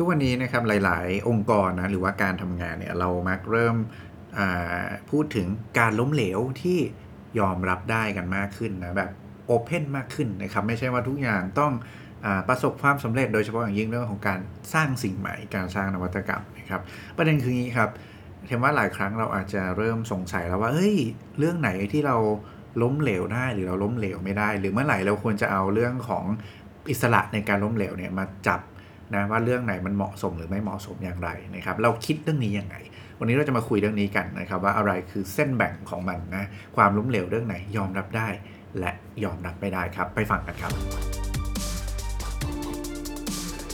ทุกวันนี้นะครับหลาย ๆ องค์กรนะหรือว่าการทำงานเนี่ยเรามักเริ่มพูดถึงการล้มเหลวที่ยอมรับได้กันมากขึ้นนะแบบโอเพนมากขึ้นนะครับไม่ใช่ว่าทุกอย่างต้องอประสบความสำเร็จโดยเฉพาะอย่างยิ่งเรื่องของการสร้างสิ่งใหม่การสร้างนวัตกรรมนะครับประเด็นคืองี้ครับเห็นว่าหลายครั้งเราอาจจะเริ่มสงสัยแล้วว่าเฮ้ยเรื่องไหนที่เราล้มเหลวได้หรือเราล้มเหลวไม่ได้ หรือเมื่อไหร่เราควรจะเอาเรื่องของอิสระในการล้มเหลวเนี่ยมาจับ นะว่าเรื่องไหนมันเหมาะสมหรือไม่เหมาะสมอย่างไรนะครับ เราคิดเรื่องนี้ยังไง วันนี้เราจะมาคุยเรื่องนี้กันนะครับว่าอะไรคือเส้นแบ่งของมันนะความล้มเหลวเรื่องไหนยอมรับได้ และยอมรับไม่ได้ครับ ไปฟังกันครับ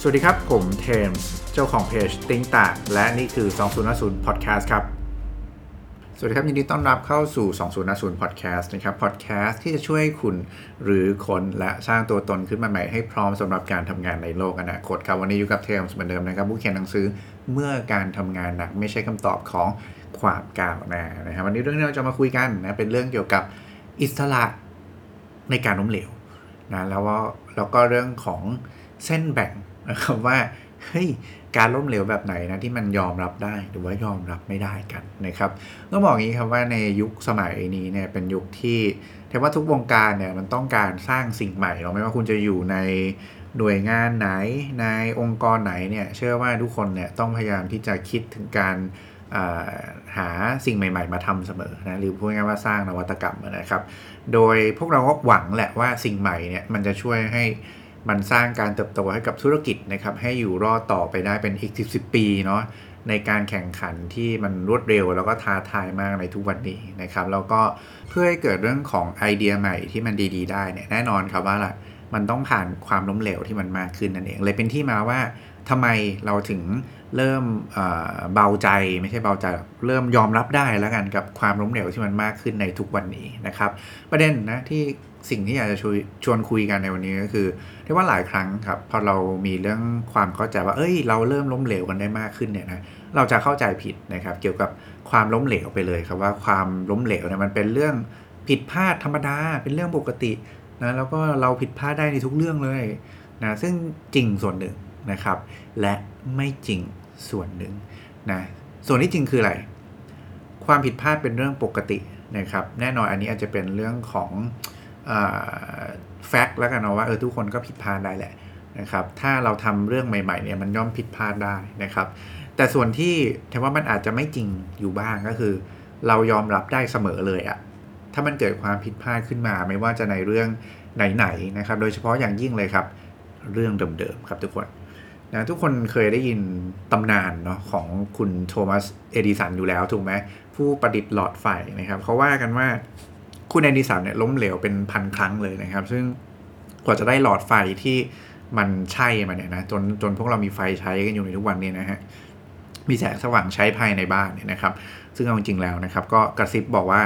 สวัสดีครับผมเทมส์เจ้าของเพจติ้งต่างและนี่คือ 2050 Podcast ครับ สวัสดีครับ ยินดีต้อนรับเข้าสู่ 2050 Podcast นะครับ Podcast ที่จะช่วยคุณหรือคนและสร้างตัวตนขึ้นมาใหม่ให้พร้อมสำหรับการทำงานในโลกอนาคตครับ วันนี้อยู่กับเทมส์เหมือนเดิมนะครับ ผู้เขียนหนังสือเมื่อการทำงานหนักไม่ใช่คำตอบของความก้าวหน้านะครับ วันนี้เรื่องที่เราจะมาคุยกันนะเป็นเรื่องเกี่ยวกับอิสระในการล้มเหลวนะแล้วว่าแล้วก็เรื่องของเส้นแบ่งนะครับว่าเฮ้ย การล้มเหลวแบบไหนนะที่มันยอมรับได้หรือว่ายอมรับไม่ได้กันนะครับต้องบอกอย่างนี้ครับว่าในยุคสมัยนี้เนี่ยเป็นยุคที่แทว่าทุกวงการเนี่ยมันต้องการสร้างสิ่งใหม่เราไม่ว่าคุณจะอยู่ในหน่วยงานไหนในองค์กรไหนเนี่ยเชื่อว่าทุกคนเนี่ยต้องพยายามที่จะคิดถึงการหาสิ่งใหม่ๆ มาทำเสมอนะหรือพูดง่ายๆว่าสร้างนวัตกรรมนะครับ โดยพวกเราก็หวังแหละว่าสิ่งใหม่เนี่ยมันจะช่วยให้ มันสร้างการเติบโตให้กับธุรกิจนะครับให้อยู่รอดต่อไปได้เป็นอีก 10 10 ปีเนาะในการแข่งขันที่มันรวดเร็ว แล้วก็ท้าทายมากในทุกวันนี้นะครับแล้วก็เพื่อให้เกิดเรื่องของไอเดียใหม่ที่มันดี ๆ ได้เนี่ยแน่นอนครับว่าล่ะมันต้องผ่านความล้มเหลวที่มันมากขึ้นนั่นเอง เลยเป็นที่มาว่าทำไมเราถึงเริ่มเบาใจไม่ใช่เบาใจเริ่มยอมรับได้แล้วกันกับความล้มเหลวที่มันมากขึ้นในทุกวันนี้นะครับ ประเด็นนะที่ สิ่งที่อยากจะชวนชวนคุยกันในวันนี้ก็คือที่ว่าหลายครั้งครับ พอเรามีเรื่องความเข้าใจว่า เอ้ย เราเริ่มล้มเหลวกันได้มากขึ้นเนี่ยนะเราจะเข้าใจผิดนะครับ เกี่ยวกับความล้มเหลวไปเลยครับว่าความล้มเหลวเนี่ยมันเป็นเรื่องผิดพลาดธรรมดาเป็นเรื่องปกตินะแล้วก็เราผิดพลาดได้ในทุกเรื่องเลยนะซึ่งจริงส่วนหนึ่งนะครับ และไม่จริงส่วนหนึ่งนะส่วนที่จริงคืออะไร ความผิดพลาดเป็นเรื่องปกตินะครับ แน่นอนอันนี้อาจจะเป็นเรื่องของ fact แล้วกันเนาะว่าเออทุกคนก็ผิดพลาดได้แหละนะครับถ้าเราทำเรื่องใหม่ๆเนี่ยมันย่อมผิดพลาดได้นะครับ แต่ส่วนที่ถือว่ามันอาจจะไม่จริงอยู่บ้างก็คือ เรายอมรับได้เสมอเลยอะถ้ามันเกิดความผิดพลาดขึ้นมา ไม่ว่าจะในเรื่องไหนๆนะครับ โดยเฉพาะอย่างยิ่งเลยครับ เรื่องเดิมๆครับทุกคนนะทุกคนเคยได้ยินตำนานเนาะของคุณโทมัสเอดิสันอยู่แล้วถูกไหมผู้ประดิษฐ์หลอดไฟนะครับเขาว่ากันว่า คุณเอดิสันเนี่ยล้มเหลวเป็นพันครั้งเลยนะครับ ซึ่งกว่าจะได้หลอดไฟที่มันใช่มาเนี่ยนะจนจนพวกเรามีไฟใช้กันอยู่ในทุกวันนี้นะฮะมีแสงสว่างใช้ภายในบ้านเนี่ยนะครับ ซึ่งเอาจริงแล้วนะครับ ก็กระซิบบอกว่า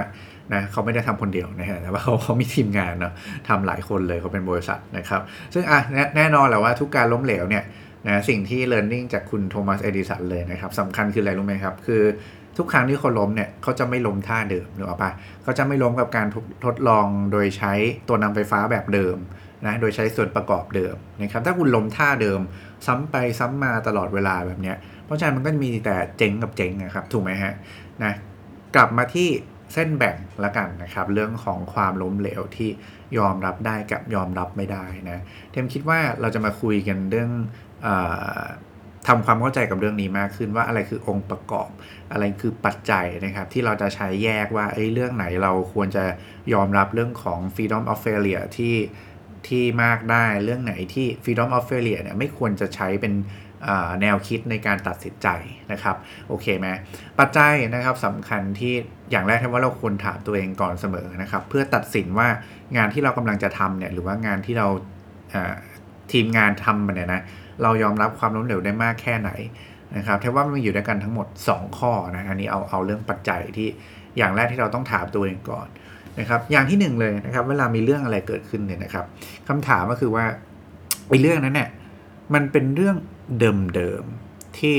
นะเขาไม่ได้ทำคนเดียวนะฮะแต่ว่าเขาเขามีทีมงานเนาะทำหลายคนเลยเขาเป็นบริษัทนะครับ ซึ่งอะแน่นอนแหละว่าทุกการล้มเหลวเนี่ยนะสิ่งที่ learning จากคุณโทมัสเอดิสันเลยนะครับสำคัญคืออะไรรู้ไหมครับ คือ ทุกครั้งที่เขาล้มเนี่ยเขาจะไม่ล้มท่าเดิมหรือเปล่าเขาจะไม่ล้มกับการทดลองโดยใช้ตัวนำไฟฟ้าแบบเดิมนะโดยใช้ส่วนประกอบเดิมนะครับถ้าคุณล้มท่าเดิม ซ้ำไปซ้ำมาตลอดเวลาแบบนี้เพราะฉะนั้นมันก็มีแต่เจ๊งกับเจ๊งนะครับถูกไหมฮะนะกลับมาที่เส้นแบ่งละกันนะครับ เรื่องของความล้มเหลวที่ยอมรับได้กับยอมรับไม่ได้นะเทมคิดว่าเราจะมาคุยกันเรื่องอ ทำความเข้าใจกับเรื่องนี้มากขึ้นว่าอะไรคือองค์ประกอบ อะไรคือปัจจัยนะครับ ที่เราจะใช้แยกว่าไอ้เรื่องไหนเราควรจะยอมรับเรื่องของ freedom of failure ที่ที่มากได้เรื่องไหนที่ freedom of failure เนี่ยไม่ควรจะใช้เป็นแนวคิดในการตัดสินใจนะครับ โอเคไหมปัจจัยนะครับสำคัญที่อย่างแรกที่ว่าเราควรถามตัวเองก่อนเสมอนะครับ เพื่อตัดสินว่างานที่เรากำลังจะทำเนี่ยหรือว่างานที่เราทีมงานทำมันเนี่ยนะ เรายอมรับความล้มเหลวได้มากแค่ไหนนะครับแท่ว่ามันอยู่ด้วยกันทั้งหมด 2 ข้อนะอันนี้เอาเอาเรื่องปัจจัยที่อย่างแรกที่เราต้องถามตัวเองก่อนนะครับอย่างที่ 1 เลยนะครับเวลามีเรื่องอะไรเกิดขึ้นเนี่ยนะครับคำถามก็คือว่าไอ้เรื่องนั้นเนี่ยมันเป็นเรื่องเดิมๆที่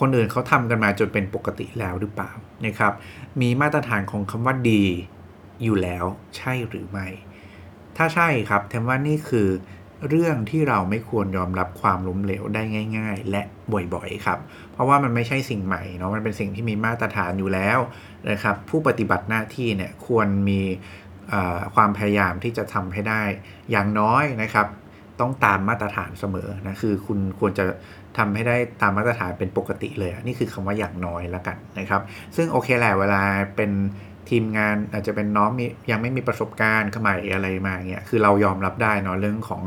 คนอื่นเขาทำกันมาจนเป็นปกติแล้วหรือเปล่านะครับมีมาตรฐานของคำว่าดีอยู่แล้วใช่หรือไม่ ถ้าใช่ครับแทมว่านี่คือ เรื่องที่เราไม่ควรยอมรับความล้มเหลวได้ง่าย ๆ และบ่อยๆครับ เพราะว่ามันไม่ใช่สิ่งใหม่เนาะมันเป็นสิ่งที่มีมาตรฐานอยู่แล้วนะครับ ผู้ปฏิบัติหน้าที่เนี่ยควรมีความพยายามที่จะทำให้ได้อย่างน้อยนะครับ ต้องตามมาตรฐานเสมอนะคือคุณควรจะทำให้ได้ตามมาตรฐานเป็นปกติเลย นี่คือคำว่าอย่างน้อยแล้วกันนะครับ ซึ่งโอเคแหละเวลาเป็น ทีมงานอาจจะเป็นน้องมียังไม่มีประสบการณ์ใหม่อะไรมาเงี้ยคือเรายอมรับได้เนาะเรื่องของ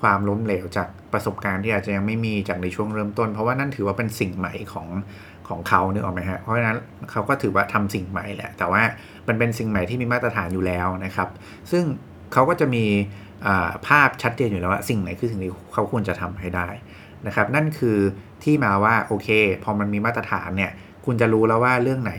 ความล้มเหลวจากประสบการณ์ที่อาจจะยังไม่มีจากในช่วงเริ่มต้น เพราะว่านั่นถือว่าเป็นสิ่งใหม่ของของเขาเนึกออกไหมฮะเพราะฉะนั้นเขาก็ถือว่าทำสิ่งใหม่แหละแต่ว่ามันเป็นสิ่งใหม่ที่มีมาตรฐานอยู่แล้วนะครับ ซึ่งเขาก็จะมีภาพชัดเจนอยู่แล้วว่าสิ่งไหนคือสิ่งที่เขาควรจะทำให้ได้นะครับ นั่นคือที่มาว่าโอเค พอมันมีมาตรฐานเนี่ยคุณจะรู้แล้วว่าเรื่องไหน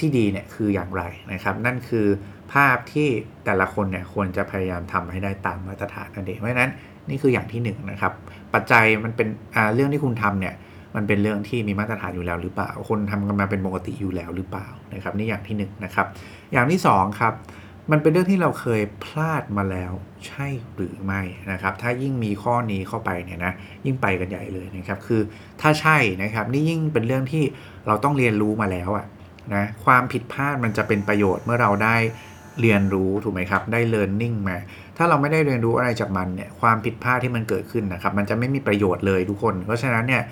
ที่ดีเนี่ยคืออย่างไรนะครับ นั่นคือภาพที่แต่ละคนเนี่ยควรจะพยายามทำให้ได้ตามมาตรฐานนั่นเองเพราะฉะนั้นนี่คืออย่างที่1นนะครับ ปัจจัยมันเป็นเรื่องที่คุณทำเนี่ยมันเป็นเรื่องที่มีมาตรฐานอยู่แล้วหรือเปล่า คนทำกันมาเป็นปกติอยู่แล้วหรือเปล่านะครับ นี่อย่างที่1นนะครับ อย่างที่2ครับมันเป็นเรื่องที่เราเคยพลาดมาแล้วใช่หรือไม่นะครับ ถ้ายิ่งมีข้อนี้เข้าไปเนี่ยนะยิ่งไปกันใหญ่เลยนะครับ คือถ้าใช่นะครับ นี่ยิ่งเป็นเรื่องที่เราต้องเรียนรู้มาแล้วอะ นะความผิดพลาดมันจะเป็นประโยชน์เมื่อเราได้เรียนรู้ถูกไหมครับ ได้ learning มา ถ้าเราไม่ได้เรียนรู้อะไรจากมันเนี่ยความผิดพลาดที่มันเกิดขึ้นนะครับ มันจะไม่มีประโยชน์เลยทุกคน เพราะฉะนั้นเนี่ย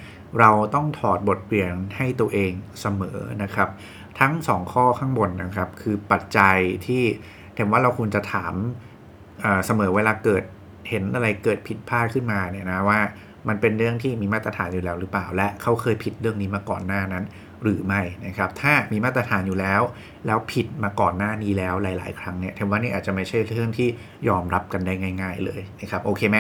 เราต้องถอดบทเรียนให้ตัวเองเสมอนะครับ ทั้ง 2 ข้อข้างบนนะครับ คือปัจจัยที่แถมว่าเราควรจะถามเสมอเวลาเกิดเห็นอะไรเกิดผิดพลาดขึ้นมาเนี่ยนะว่ามันเป็นเรื่องที่มีมาตรฐานอยู่แล้วหรือเปล่า และเขาเคยผิดเรื่องนี้มาก่อนหน้านั้น หรือไม่นะครับ ถ้ามีมาตรฐานอยู่แล้ว แล้วผิดมาก่อนหน้านี้แล้วหลาย ๆ ครั้งเนี่ยเทมว่านี่อาจจะไม่ใช่เรื่องที่ยอมรับกันได้ง่าย ๆ เลยนะครับโอเคไหม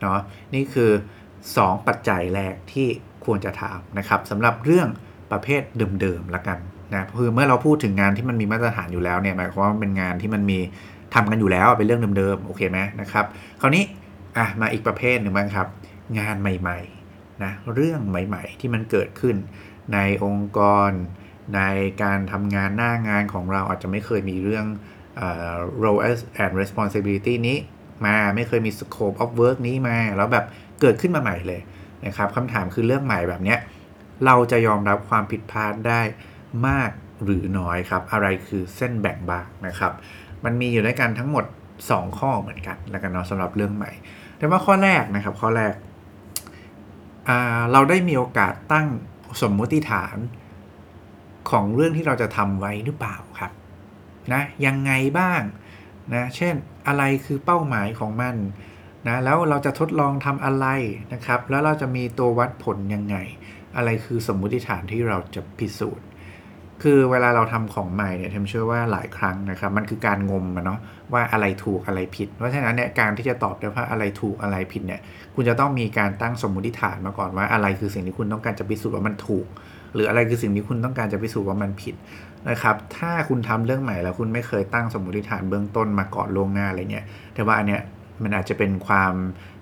เนาะนี่คือ 2 ปัจจัยแรกที่ควรจะถามนะครับสำหรับเรื่องประเภทเดิมๆละกันนะคือเมื่อเราพูดถึงงานที่มันมีมาตรฐานอยู่แล้วเนี่ยหมายความว่าเป็นงานที่มันมีทำกันอยู่แล้วเป็นเรื่องเดิมๆโอเคไหมนะครับคราวนี้อะมาอีกประเภทหนึ่งบ้างครับ งานใหม่ๆนะเรื่องใหม่ ๆ ที่มันเกิดขึ้น ในองค์กร ในการทำงานหน้างานของเราอาจจะไม่เคยมีเรื่อง role and responsibility นี้มาไม่เคยมี scope of work นี้มา แล้วแบบเกิดขึ้นมาใหม่เลยนะครับคำถามคือเรื่องใหม่แบบนี้เราจะยอมรับความผิดพลาดได้มากหรือน้อยครับ อะไรคือเส้นแบ่งบางนะครับ มันมีอยู่ด้วยกันทั้งหมด 2 ข้อเหมือนกันแล้วกันเนาะสำหรับเรื่องใหม่ แต่ว่าข้อแรกนะครับข้อแรกเราได้มีโอกาสตั้ง สมมติฐานของเรื่องที่เราจะทำไว้หรือเปล่าครับนะยังไงบ้างนะเช่นอะไรคือเป้าหมายของมันนะแล้วเราจะทดลองทำอะไรนะครับ แล้วเราจะมีตัววัดผลยังไง อะไรคือสมมุติฐานที่เราจะพิสูจน์ คือเวลาเราทำของใหม่เนี่ยเทมเชื่อว่าหลายครั้งนะครับ มันคือการงมมันเนาะว่าอะไรถูกอะไรผิด เพราะฉะนั้นเนี่ยการที่จะตอบได้ว่าอะไรถูกอะไรผิดเนี่ยคุณจะต้องมีการตั้งสมมุติฐานมาก่อนว่าอะไรคือสิ่งที่คุณต้องการจะพิสูจน์ว่ามันถูก หรืออะไรคือสิ่งที่คุณต้องการจะพิสูจน์ว่ามันผิดนะครับถ้าคุณทำเรื่องใหม่แล้วคุณไม่เคยตั้งสมมุติฐานเบื้องต้นมาก่อนล่วงหน้าอะไรเงี้ยแต่ว่าอันเนี้ยมันอาจจะเป็นความ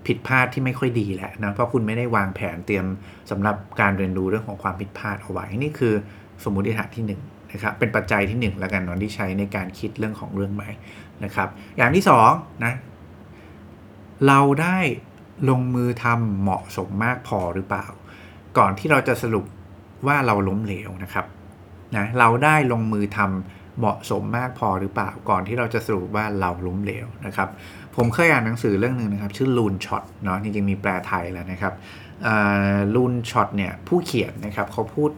ผิดพลาดที่ไม่ค่อยดีแหละนะเพราะคุณไม่ได้วางแผนเตรียมสำหรับการเรียนรู้เรื่องของความผิดพลาดเอาไว้นี่คือ สมมุติฐานที่1นนะครับเป็นปัจจัยที่1แล้วกันนอนที่ใช้ในการคิดเรื่องของเรื่องใหม่นะครับ อย่างที่2นะเราได้ลงมือทำเหมาะสมมากพอหรือเปล่า ก่อนที่เราจะสรุปว่าเราล้มเหลวนะครับนะเราได้ลงมือทำเหมาะสมมากพอหรือเปล่า ก่อนที่เราจะสรุปว่าเราล้มเหลวนะครับ ผมเคยอ่านหนังสือเรื่องหนึ่งนะครับ ชื่อลูนช็อตเนาะจริงๆมีแปลไทยแล้วนะครับลูนช็อตเนี่ยผู้เขียนนะครับเขาพูด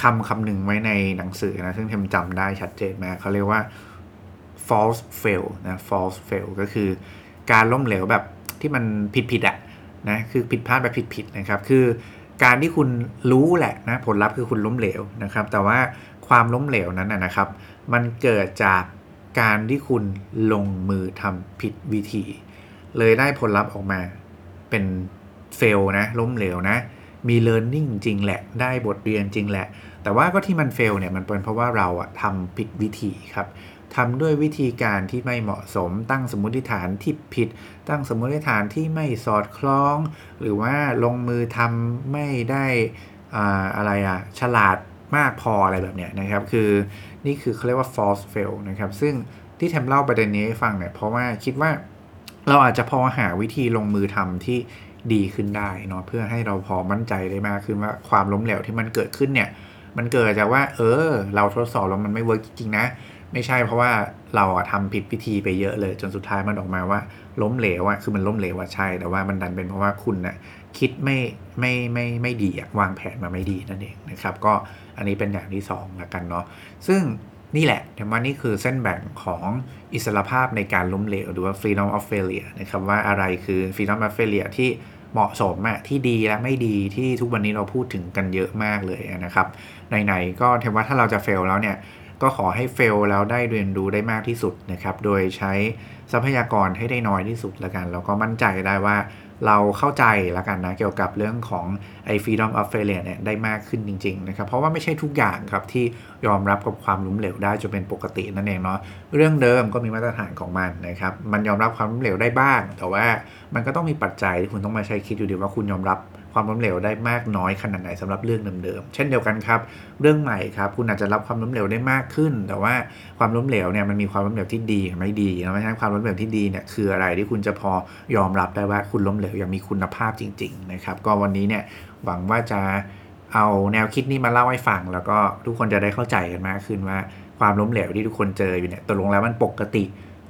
คำคำหนึ่งไว้ในหนังสือนะ ซึ่งเทมจำได้ชัดเจนมากเขาเรียกว่า false fail นะ false fail ก็คือการล้มเหลวแบบที่มันผิดผิดอะนะคือผิดพลาดแบบผิดผิดนะครับ คือการที่คุณรู้แหละนะผลลัพธ์คือคุณล้มเหลวนะครับ แต่ว่าความล้มเหลวนั้นนะครับ มันเกิดจากการที่คุณลงมือทำผิดวิธี เลยได้ผลลัพธ์ออกมาเป็นเฟลนะล้มเหลวนะ มี learning จริงแหละ ได้บทเรียนจริงแหละ แต่ว่าก็ที่มันเฟลเนี่ยมันเป็นเพราะว่าเราอะทำผิดวิธีครับทำด้วยวิธีการที่ไม่เหมาะสม ตั้งสมมติฐานที่ผิด ตั้งสมมติฐานที่ไม่สอดคล้อง หรือว่าลงมือทำไม่ได้อะไรอะฉลาดมากพออะไรแบบเนี้ยนะครับ คือนี่คือเขาเรียกว่า false fail นะครับ ซึ่งที่แทมเล่าประเด็นนี้ให้ฟังเนี่ยเพราะว่าคิดว่าเราอาจจะพอหาวิธีลงมือทำที่ ดีขึ้นได้เนาะเพื่อให้เราพอมั่นใจได้มากขึ้นว่าความล้มเหลวที่มันเกิดขึ้นเนี่ย มันเกิดจากว่า เออ เราทดสอบแล้วมันไม่เวิร์กจริงๆนะ ไม่ใช่เพราะว่าเราอะทำผิดพิธีไปเยอะเลย จนสุดท้ายมันออกมาว่า ล้มเหลวอะคือมันล้มเหลวว่าใช่ แต่ว่ามันดันเป็นเพราะว่าคุณน่ะคิดไม่ไม่ไม่ไม่ดีอะวางแผนมาไม่ดีนั่นเองนะครับ ก็อันนี้เป็นอย่างที่2ละกันเนาะซึ่ง นี่แหละแต่ว่านี่คือเส้นแบ่งของอิสรภาพในการล้มเหลวหรือว่า freedom of failure นะครับว่าอะไรคือ freedom of failure ที่เหมาะสมอะที่ดีและไม่ดีที่ทุกวันนี้เราพูดถึงกันเยอะมากเลยนะครับไหนๆก็เทว่าถ้าเราจะเฟลแล้วเนี่ยก็ขอให้เฟลแล้วได้เรียนรู้ได้มากที่สุดนะครับ โดยใช้ทรัพยากรให้ได้น้อยที่สุดละกัน แล้วก็มั่นใจได้ว่า เราเข้าใจแล้วกันนะเกี่ยวกับเรื่องของไอ้ freedom of failure เนี่ยได้มากขึ้นจริงๆนะครับเพราะว่าไม่ใช่ทุกอย่างครับที่ยอมรับกับความล้มเหลวได้จนเป็นปกตินั่นเองเนาะเรื่องเดิมก็มีมาตรฐานของมันนะครับมันยอมรับความล้มเหลวได้บ้าง แต่ว่ามันก็ต้องมีปัจจัยที่คุณต้องมาใช้คิดอยู่ดีว่าคุณยอมรับ ความล้มเหลวได้มากน้อยขนาดไหนสำหรับเรื่องเดิมๆ เช่นเดียวกันครับ เรื่องใหม่ครับ คุณอาจจะรับความล้มเหลวได้มากขึ้น แต่ว่าความล้มเหลวเนี่ยมันมีความล้มเหลวที่ดีกับไม่ดีนะเพราะฉะนั้นความล้มเหลวที่ดีเนี่ยคืออะไรที่คุณจะพอยอมรับได้ว่าคุณล้มเหลวอย่างมีคุณภาพจริง ๆ นะครับ ก็วันนี้เนี่ยหวังว่าจะเอาแนวคิดนี้มาเล่าให้ฟัง แล้วก็ทุกคนจะได้เข้าใจกันมากขึ้นว่าความล้มเหลวที่ทุกคนเจออยู่เนี่ยตกลงแล้วมันปกติ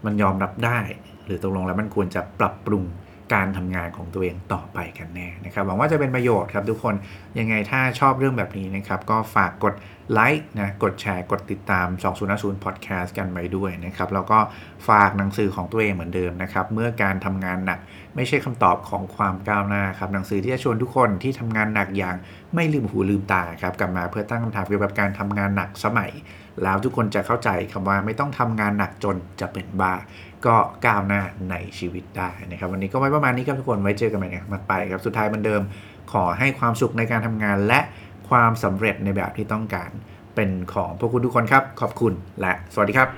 มันยอมรับได้ หรือตกลงแล้วมันควรจะปรับปรุง การทำงานของตัวเองต่อไปกันแน่นะครับหวังว่าจะเป็นประโยชน์ครับทุกคนยังไงถ้าชอบเรื่องแบบนี้นะครับ ก็ฝากกดไลค์นะกดแชร์กดติดตาม 2050 Podcast กันไปด้วยนะครับ แล้วก็ฝากหนังสือของตัวเองเหมือนเดิมนะครับ เมื่อการทำงานหนักไม่ใช่คำตอบของความก้าวหน้าครับ หนังสือที่จะชวนทุกคนที่ทำงานหนักอย่างไม่ลืมหูลืมตาครับกลับมาเพื่อตั้งคำถามเกี่ยวกับการทำงานหนักสมัย แล้วทุกคนจะเข้าใจคำว่าไม่ต้องทำงานหนักจนจะเป็นบ้า ก็ก้าวหน้าในชีวิตได้นะครับ วันนี้ก็ไว้ประมาณนี้ครับทุกคนไว้เจอกันใหม่ในครั้งต่อไปครับสุดท้ายเหมือนเดิมขอให้ความสุขในการทำงาน และความสำเร็จในแบบที่ต้องการเป็นของพวกคุณทุกคนครับ ขอบคุณและสวัสดีครับ